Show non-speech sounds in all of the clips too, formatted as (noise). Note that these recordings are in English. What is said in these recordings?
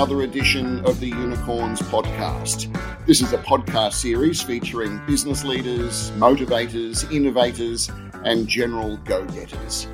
another edition of the Unicorns podcast. This is a podcast series featuring business leaders, motivators, innovators, and general go getters.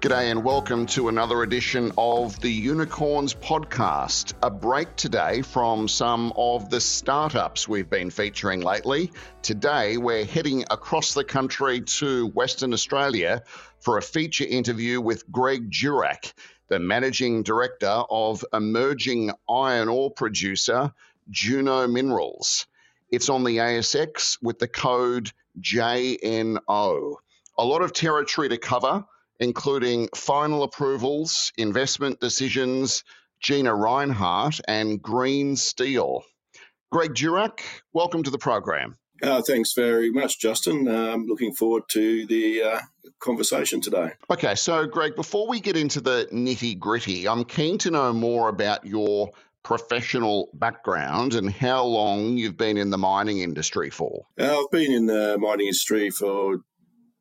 G'day, and welcome to another edition of the Unicorns podcast. A break today from some of the startups we've been featuring lately. Today, we're heading across the country to Western Australia for a feature interview with Greg Durack the managing director of emerging iron ore producer Juno Minerals. It's on the ASX with the code JNO. A lot of territory to cover, including final approvals, investment decisions, Gina Rinehart, and green steel. Greg Durack, welcome to the program. Uh, thanks very much, Justin. Um, looking forward to the uh, conversation today. Okay, so Greg, before we get into the nitty gritty, I'm keen to know more about your professional background and how long you've been in the mining industry for. Uh, I've been in the mining industry for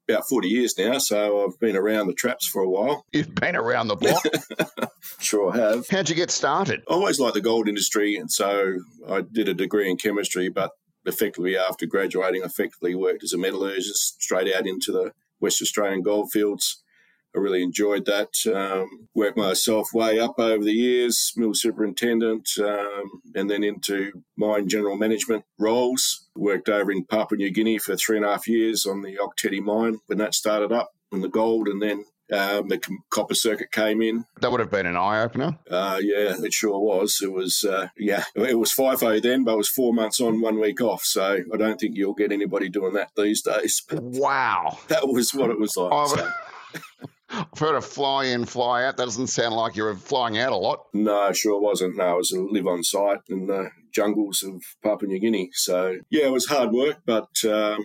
about 40 years now, so I've been around the traps for a while. You've been around the block? (laughs) sure have. How'd you get started? I always liked the gold industry, and so I did a degree in chemistry, but effectively after graduating, effectively worked as a metallurgist straight out into the West Australian goldfields. I really enjoyed that. Um, worked myself way up over the years, mill superintendent, um, and then into mine general management roles. Worked over in Papua New Guinea for three and a half years on the Ok Tedi mine when that started up in the gold, and then um, the copper circuit came in. That would have been an eye opener. Uh, yeah, it sure was. It was, uh, yeah, it was FIFO then, but it was four months on, one week off. So I don't think you'll get anybody doing that these days. (laughs) wow. That was what it was like. I've (laughs) heard of fly in, fly out. That doesn't sound like you are flying out a lot. No, sure wasn't. No, I was a live on site in the jungles of Papua New Guinea. So, yeah, it was hard work, but um,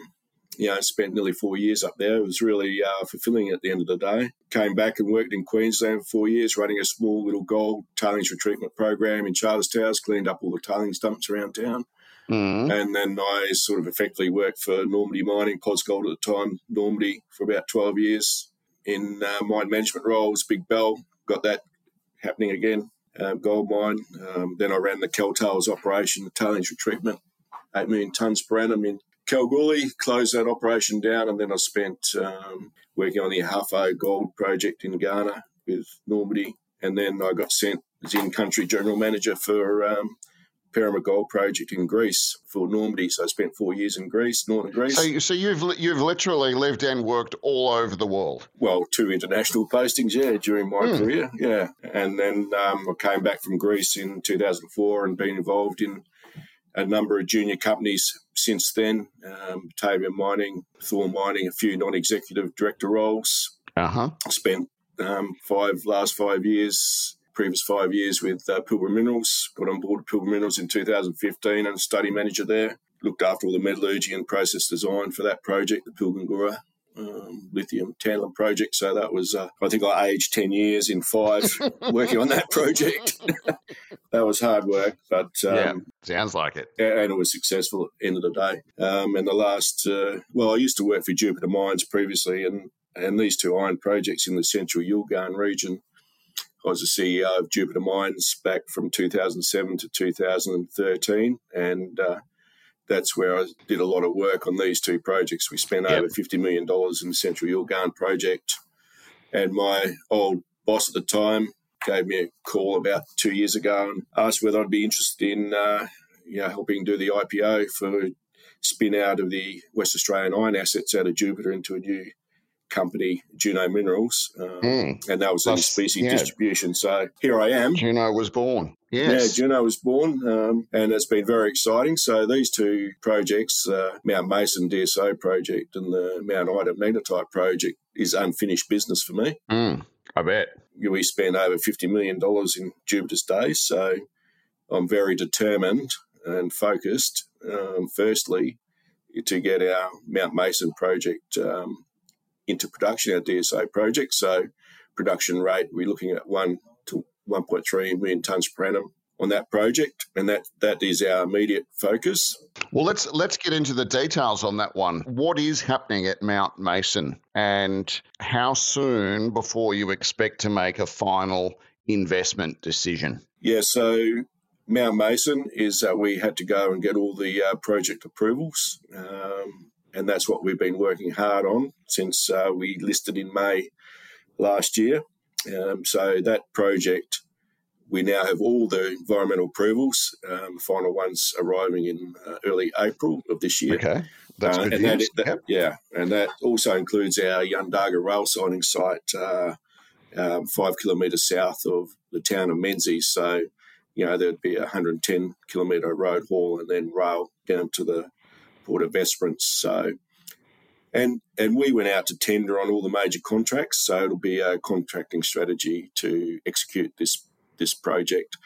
you know, spent nearly four years up there. It was really uh, fulfilling at the end of the day. Came back and worked in Queensland for four years, running a small little gold tailings retreatment program in Charters Towers, cleaned up all the tailings dumps around town. Mm-hmm. And then I sort of effectively worked for Normandy Mining, Gold at the time, Normandy, for about 12 years in uh, mine management roles, Big Bell, got that happening again, uh, gold mine. Um, then I ran the Kalgoorlie operation, the tailings retreatment, 8 million tonnes per annum in Kalgoorlie closed that operation down, and then I spent um, working on the Ahafo Gold project in Ghana with Normandy, and then I got sent as in-country general manager for um, Gold project in Greece for Normandy. So I spent four years in Greece, northern Greece. So, so you've you've literally lived and worked all over the world. Well, two international postings, yeah, during my hmm. career, yeah, and then um, I came back from Greece in 2004 and been involved in a number of junior companies since then. Um, Batavia Mining, Thor Mining, a few non-executive director roles. Uh-huh. Spent um, five last five years, previous five years with uh, Pilbara Minerals. Got on board Pilbara Minerals in 2015 and study manager there. Looked after all the metallurgy and process design for that project, the Pilgangoora um, lithium tantalum project. So that was, uh, I think I aged 10 years in five (laughs) working on that project. (laughs) that was hard work, but. Um, yeah, sounds like it. And it was successful at the end of the day. Um, and the last, uh, well, I used to work for Jupiter Mines previously, and, and these two iron projects in the central Yilgarn region. I was the CEO of Jupiter Mines back from 2007 to 2013, and uh, that's where I did a lot of work on these two projects. We spent yep. over $50 million in the Central Yilgarn project. And my old boss at the time gave me a call about two years ago and asked whether I'd be interested in uh, you know, helping do the IPO for spin out of the West Australian iron assets out of Jupiter into a new company, Juno Minerals, um, mm. and that was in specie yeah. distribution. So here I am. Juno was born. Yes. Yeah, Juno was born, um, and it's been very exciting. So these two projects, uh, Mount Mason DSO project and the Mount Ida magnetite project, is unfinished business for me. Mm, I bet. We spent over $50 million in Jupiter's days, so I'm very determined and focused, um, firstly, to get our Mount Mason project um, into production, our DSO project. So production rate, we're looking at 1 to 1.3 million tonnes per annum on that project, and that that is our immediate focus. Well, let's let's get into the details on that one. What is happening at Mount Mason, and how soon before you expect to make a final investment decision? Yeah, so Mount Mason is uh, we had to go and get all the uh, project approvals, um, and that's what we've been working hard on since uh, we listed in May last year. Um, so that project, we now have all the environmental approvals. Um, final ones arriving in uh, early April of this year. Okay, that's uh, good news. That, that, yep. Yeah, and that also includes our Yundaga rail siding site, uh, um, five kilometres south of the town of Menzies. So you know, there'd be a 110 kilometre road haul and then rail down to the port of. So, and and we went out to tender on all the major contracts. So it'll be a contracting strategy to execute this this project.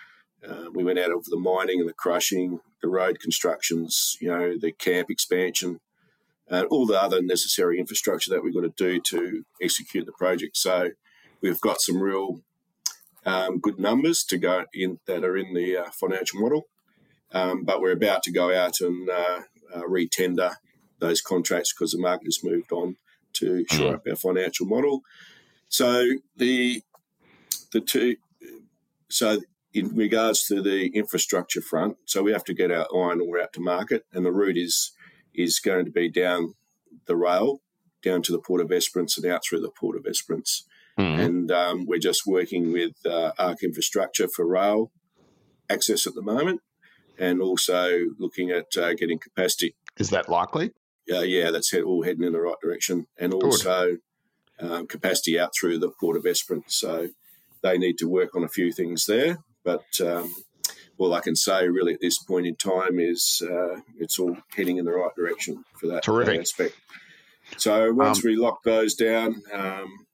Uh, we went out over the mining and the crushing, the road constructions, you know, the camp expansion, uh, all the other necessary infrastructure that we've got to do to execute the project. So we've got some real um, good numbers to go in that are in the uh, financial model. Um, but we're about to go out and uh, uh, retender those contracts because the market has moved on to shore mm. up our financial model. So the the two so in regards to the infrastructure front, so we have to get our iron ore out to market, and the route is is going to be down the rail down to the port of Esperance and out through the port of Esperance. Mm-hmm. And um, we're just working with uh, ARC Infrastructure for rail access at the moment and also looking at uh, getting capacity. Is that likely? Uh, yeah, that's all heading in the right direction. And also um, capacity out through the Port of Esperance. So they need to work on a few things there. But um, all I can say really at this point in time is uh, it's all heading in the right direction for that, Terrific. aspect. So once um, we lock those down, um,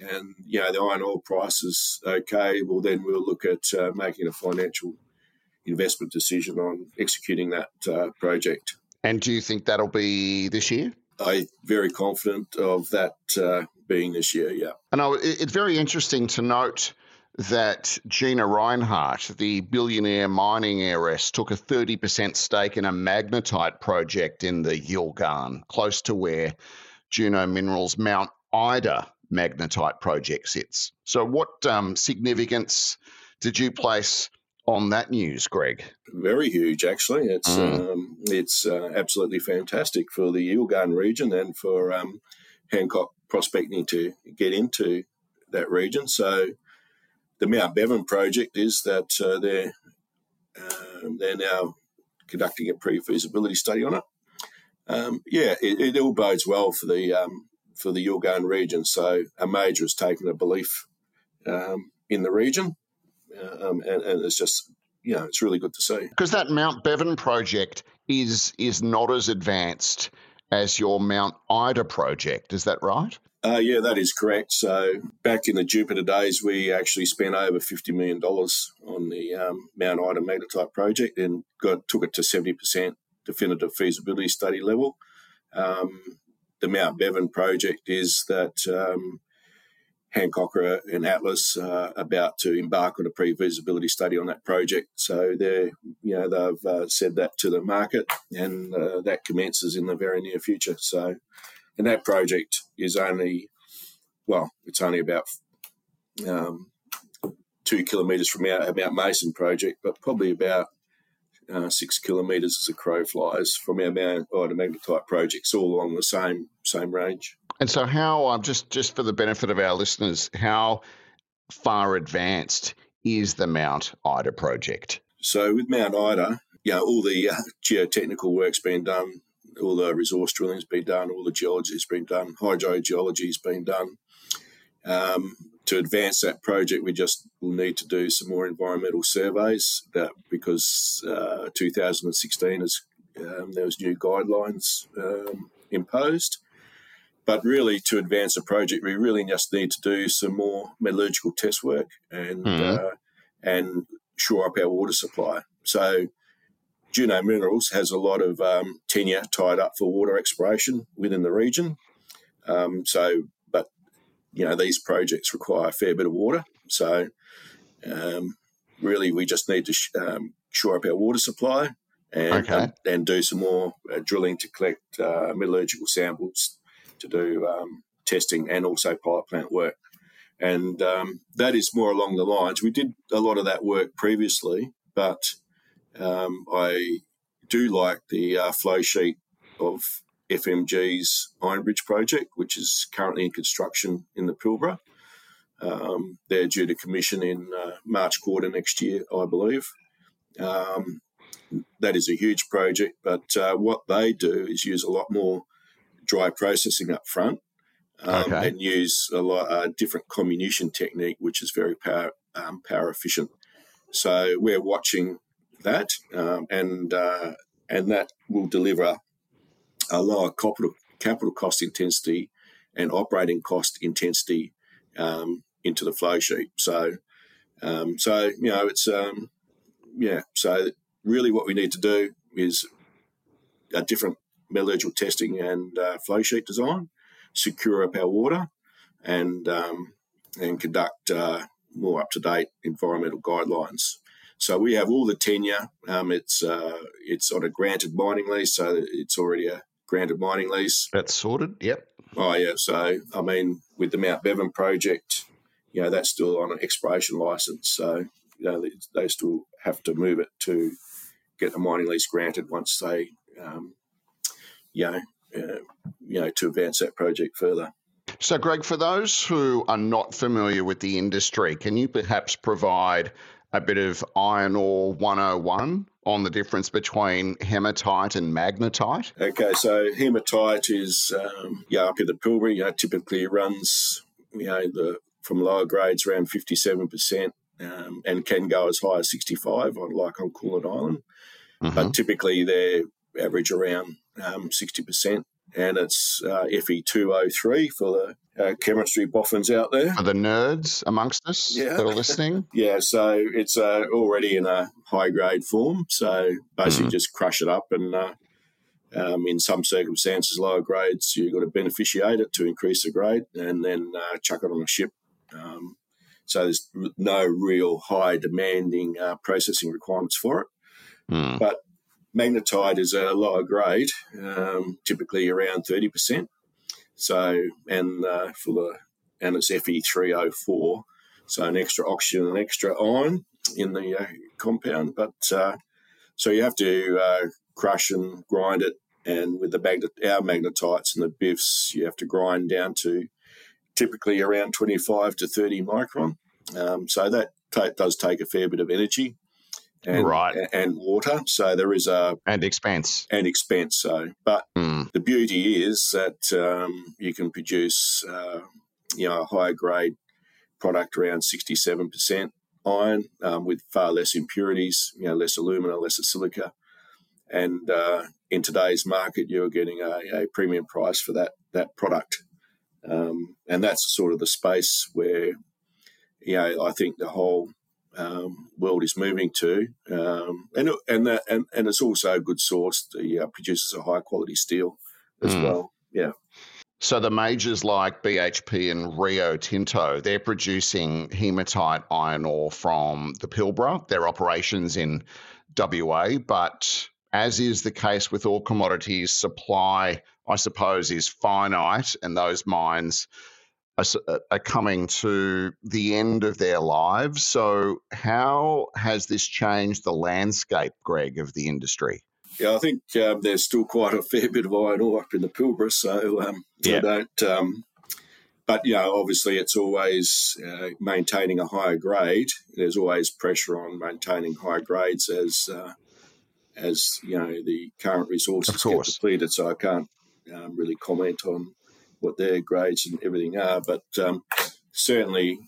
and you know the iron ore price is okay, well then we'll look at uh, making a financial investment decision on executing that uh, project. And do you think that'll be this year? I'm very confident of that uh, being this year. Yeah. I know it's very interesting to note that Gina Rinehart, the billionaire mining heiress, took a 30% stake in a magnetite project in the Yilgarn, close to where Juno Minerals Mount Ida magnetite project sits. So, what um, significance did you place on that news, Greg? Very huge, actually. It's mm. um, it's uh, absolutely fantastic for the Yilgarn region and for um, Hancock prospecting to get into that region. So, the Mount Bevan project is that uh, they're um, they're now conducting a pre-feasibility study on it. Um, yeah, it, it, all bodes well for the um, for the Yilgarn region. So a major has taken a belief um, in the region, um, and, and, it's just you know it's really good to see because that Mount Bevan project is is not as advanced as your Mount Ida project. Is that right? Uh, yeah, that is correct. So back in the Jupiter days, we actually spent over fifty million dollars on the um, Mount Ida magnetite project and got took it to seventy percent definitive feasibility study level. Um, the Mount Bevan project is that um, Hancock and Atlas are about to embark on a pre-feasibility study on that project. So they you know, they've uh, said that to the market, and uh, that commences in the very near future. So, and that project is only, well, it's only about um, two kilometres from our Mount Mason project, but probably about uh, six kilometres as a crow flies from our Mount Ida magnetite projects, all along the same same range. And so, how um, just just for the benefit of our listeners, how far advanced is the Mount Ida project? So, with Mount Ida, you know, all the uh, geotechnical work's been done, all the resource drilling's been done, all the geology's been done, hydrogeology's been done. Um, to advance that project, we just will need to do some more environmental surveys that because uh, 2016 is um, there was new guidelines um, imposed. But really, to advance the project, we really just need to do some more metallurgical test work and mm-hmm. uh, and shore up our water supply. So, Juno Minerals has a lot of um, tenure tied up for water exploration within the region. Um, so but you know, these projects require a fair bit of water. So, um, really, we just need to sh- um, shore up our water supply and, okay. um, and do some more uh, drilling to collect uh, metallurgical samples to do um, testing and also pilot plant work. And um, that is more along the lines. We did a lot of that work previously, but um, I do like the uh, flow sheet of FMG's Iron Bridge project, which is currently in construction in the Pilbara. Um, they're due to commission in uh, March quarter next year, I believe. Um, that is a huge project, but uh, what they do is use a lot more dry processing up front um, okay. and use a lot uh, different comminution technique, which is very power um, power efficient. So we're watching that, um, and uh, and that will deliver a lower capital capital cost intensity and operating cost intensity um, into the flow sheet. So, um, so you know, it's um, yeah. So really, what we need to do is a different metallurgical testing and uh, flow sheet design, secure up our water, and um, and conduct uh, more up to date environmental guidelines. So we have all the tenure. Um, it's uh, it's on a granted mining lease, so it's already a granted mining lease. That's sorted. Yep. Oh yeah. So I mean, with the Mount Bevan project, you know that's still on an exploration license. So you know they, they still have to move it to get the mining lease granted once they, um, you know, uh, you know, to advance that project further. So, Greg, for those who are not familiar with the industry, can you perhaps provide a bit of iron ore 101 on the difference between hematite and magnetite? Okay, so hematite is um, yeah up in the Pilbara. You know, typically runs you know the from lower grades around 57 percent. Um, and can go as high as 65 on like on Koolan Island, mm-hmm. but typically they average around um, 60% and it's uh, Fe2O3 for the uh, chemistry boffins out there. For the nerds amongst us yeah. that are listening. (laughs) yeah, so it's uh, already in a high grade form. So basically mm. just crush it up and uh, um, in some circumstances, lower grades, you've got to beneficiate it to increase the grade and then uh, chuck it on a ship. Um, so there's no real high demanding uh, processing requirements for it. Mm. But magnetite is a lower grade, um, typically around 30%. So, and uh, for the, and it's Fe3O4, so an extra oxygen and extra iron in the uh, compound. But uh, so you have to uh, crush and grind it. And with the magnet, our magnetites and the BIFs, you have to grind down to typically around 25 to 30 micron. Um, so that t- does take a fair bit of energy and, right. and water. So there is a and expense and expense. So, but mm. the beauty is that um, you can produce uh, you know a higher grade product around sixty seven percent iron um, with far less impurities. You know, less alumina, less silica, and uh, in today's market, you're getting a, a, premium price for that that product. Um, and that's sort of the space where, you know, I think the whole um, world is moving to, um, and and that and, and it's also a good source. The uh, produces a high quality steel as mm. well. Yeah. So the majors like BHP and Rio Tinto, they're producing hematite iron ore from the Pilbara. Their operations in WA, but as is the case with all commodities, supply, I suppose, is finite, and those mines are, are coming to the end of their lives. So, how has this changed the landscape, Greg, of the industry? Yeah, I think um, there's still quite a fair bit of iron ore up in the Pilbara, so um, yeah. I don't. Um, but you know, obviously, it's always uh, maintaining a higher grade. There's always pressure on maintaining high grades as uh, as you know the current resources get depleted. So I can't um, really comment on what their grades and everything are. But um, certainly,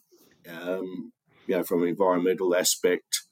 um, you know, from an environmental aspect,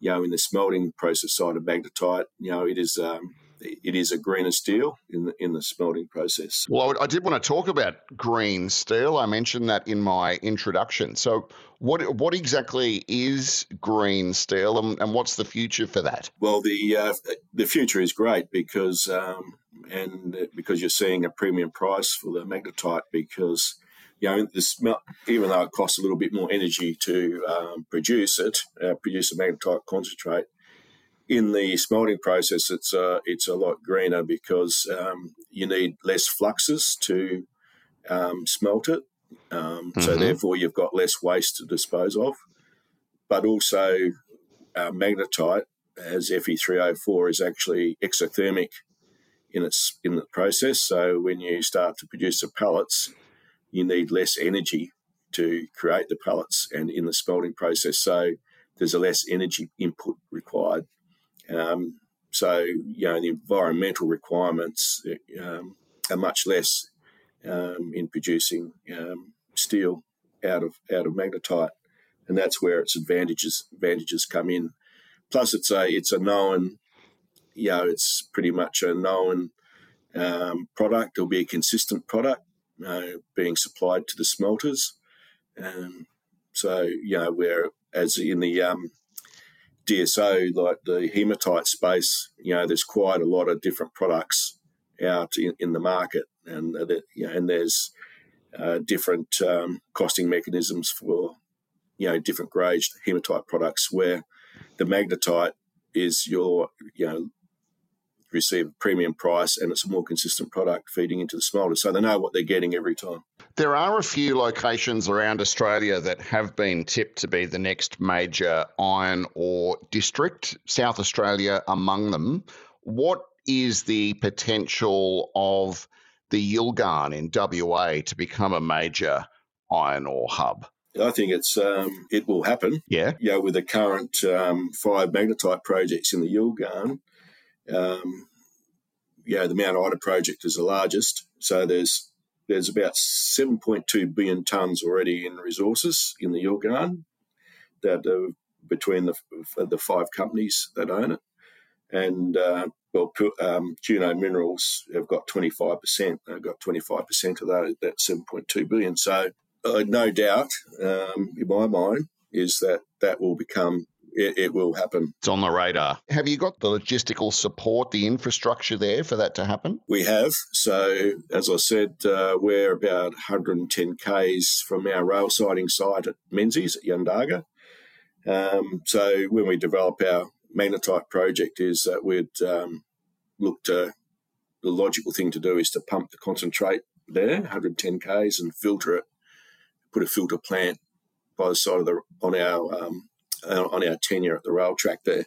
you know, in the smelting process side of magnetite, you know, it is um, it is a greener steel in the, in the smelting process. Well, I did want to talk about green steel. I mentioned that in my introduction. So, what what exactly is green steel, and, and what's the future for that? Well, the uh, the future is great because um, and because you're seeing a premium price for the magnetite because you know the even though it costs a little bit more energy to um, produce it, uh, produce a magnetite concentrate. In the smelting process, it's a, it's a lot greener because um, you need less fluxes to um, smelt it. Um, mm-hmm. So therefore, you've got less waste to dispose of. But also, uh, magnetite, as Fe3O4, is actually exothermic in its in the process. So when you start to produce the pellets, you need less energy to create the pellets, and in the smelting process, so there's a less energy input required. Um, so you know the environmental requirements um, are much less um, in producing um, steel out of out of magnetite, and that's where its advantages advantages come in. Plus, it's a it's a known, you know, it's pretty much a known um, product. It'll be a consistent product uh, being supplied to the smelters. Um, so you know, where as in the DSO, like the hematite space, you know, there's quite a lot of different products out in, in the market, and you know, and there's uh, different um, costing mechanisms for you know different grades hematite products where the magnetite is your you know receive a premium price and it's a more consistent product feeding into the smelter. So they know what they're getting every time there are a few locations around Australia that have been tipped to be the next major iron ore district South Australia among them what is the potential of the Yilgarn in WA to become a major iron ore hub? I think it's um, it will happen. Yeah, yeah. With the current um, five magnetite projects in the Yilgarn, um, yeah, the Mount Ida project is the largest. So there's there's about 7.2 billion tons already in resources in the Yilgarn that between the the five companies that own it, and uh, well, um, Juno Minerals have got 25%. They've got 25% of that, that 7.2 billion. So, uh, no doubt, um, in my mind, is that that will become it, it, will happen. It's on the radar. Have you got the logistical support, the infrastructure there for that to happen? We have. So, as I said, uh, we're about 110 k's from our rail siding site at Menzies at Yundaga. Um, so, when we develop our magnetite project is that we'd um, look to the logical thing to do is to pump the concentrate there, 110 k's, and filter it. Put a filter plant by the side of the on our um, on our tenure at the rail track there,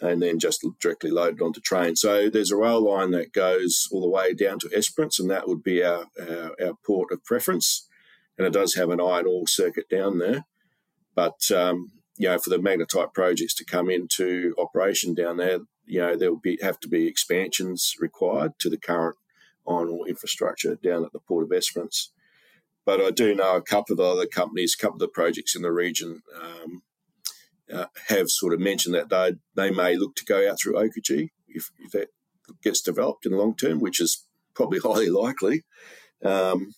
and then just directly loaded onto train. So there's a rail line that goes all the way down to Esperance, and that would be our, our, our port of preference. And it does have an iron ore circuit down there, but um, you know, for the magnetite projects to come into operation down there, you know, there will be have to be expansions required to the current iron ore infrastructure down at the Port of Esperance. But I do know a couple of the other companies, a couple of the projects in the region um, uh, have sort of mentioned that they they may look to go out through Oakajee if, if that gets developed in the long term, which is probably (laughs) highly likely. Um,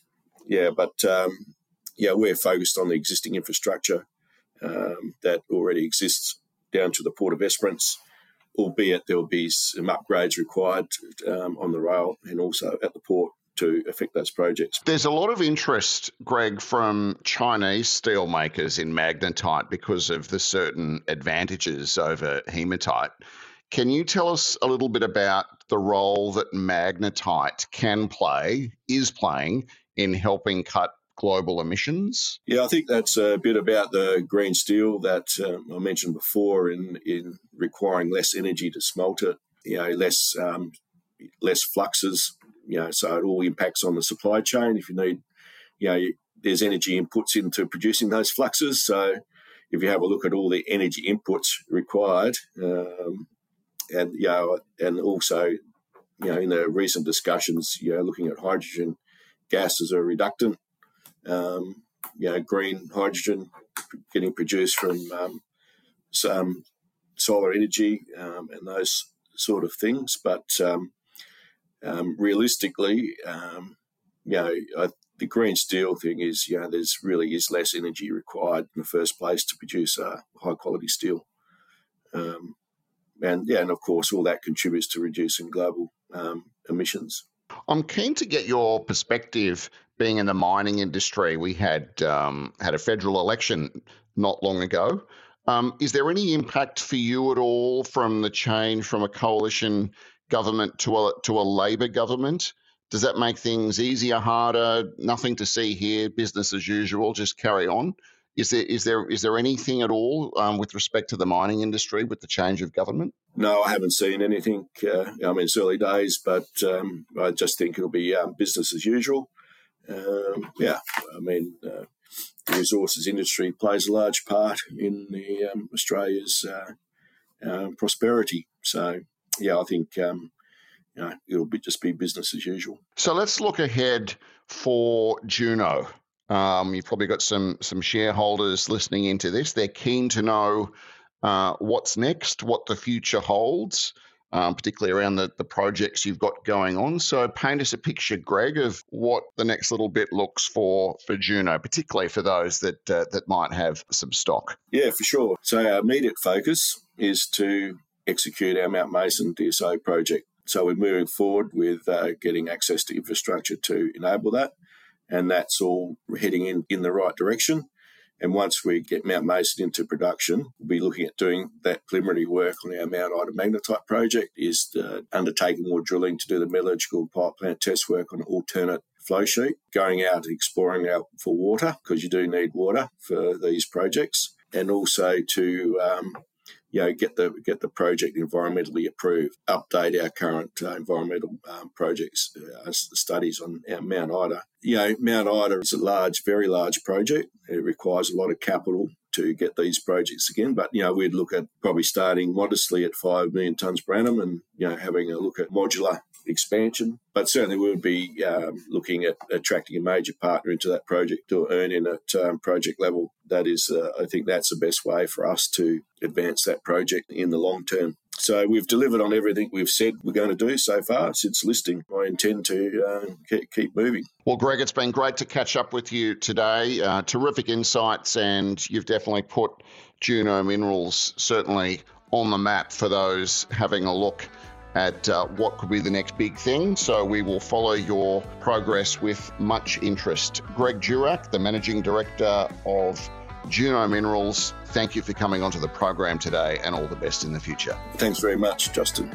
yeah, but um, yeah, we're focused on the existing infrastructure um, that already exists down to the Port of Esperance, albeit there will be some upgrades required um, on the rail and also at the port to affect those projects. There's a lot of interest, Greg, from Chinese steelmakers in magnetite because of the certain advantages over hematite. Can you tell us a little bit about the role that magnetite can play, is playing, in helping cut global emissions? Yeah, I think that's a bit about the green steel that um, I mentioned before in, in requiring less energy to smelt it, you know, less, um, less fluxes, you know, so it all impacts on the supply chain. If you need, you know, there's energy inputs into producing those fluxes. So if you have a look at all the energy inputs required, um, and you know, and also, you know, in the recent discussions, you know, looking at hydrogen gas as a reductant, um, you know, green hydrogen getting produced from um, some solar energy um, and those sort of things. But um, um, realistically, um, you know, I, the green steel thing is, you know, there's really is less energy required in the first place to produce a high quality steel. and yeah, and of course, all that contributes to reducing global emissions. I'm keen to get your perspective. Being in the mining industry, we had um, had a federal election not long ago. Um, is there any impact for you at all from the change from a coalition government to a to a Labor government Does that make things easier, harder? Nothing to see here, business as usual, just carry on. Is there is there is there anything at all um, with respect to the mining industry with the change of government? No, I haven't seen anything. Uh, I mean, it's early days, but um, I just think it'll be um, business as usual. Um, yeah, I mean, uh, the resources industry plays a large part in the um, Australia's uh, uh, prosperity. So, yeah, I think um, you know, it'll be just be business as usual. So let's look ahead for Juno. Um, you've probably got some some shareholders listening into this. They're keen to know uh, what's next, what the future holds, um, particularly around the, the projects you've got going on. So paint us a picture, Greg, of what the next little bit looks for for Juno, particularly for those that uh, that might have some stock. Yeah, for sure. So our immediate focus is to execute our Mount Mason DSO project. So we're moving forward with uh, getting access to infrastructure to enable that and that's all heading in, in the right direction. And once we get Mount Mason into production, we'll be looking at doing that preliminary work on our Mount Ida magnetite project, is uh, undertaking more drilling to do the metallurgical pipe plant test work on alternate flow sheet, going out exploring out for water, because you do need water for these projects, and also to um, you know, get the get the project environmentally approved, update our current uh, environmental um, projects uh, studies on our Mount Ida. You know, Mount Ida is a large, very large project. It requires a lot of capital to get these projects again. But you know, we'd look at probably starting modestly at five million tonnes per annum, and you know, having a look at modular expansion. But certainly, we would be um, looking at attracting a major partner into that project to earn in at um, project level. That is, uh, I think, that's the best way for us to advance that project in the long term. So we've delivered on everything we've said we're going to do so far since listing. I intend to uh, keep moving. Well, Greg, it's been great to catch up with you today. Uh, terrific insights, and you've definitely put Juno Minerals certainly on the map for those having a look at uh, what could be the next big thing. So we will follow your progress with much interest. Greg Durack, the Managing Director of Juno Minerals, thank you for coming onto the program today and all the best in the future. Thanks very much, Justin.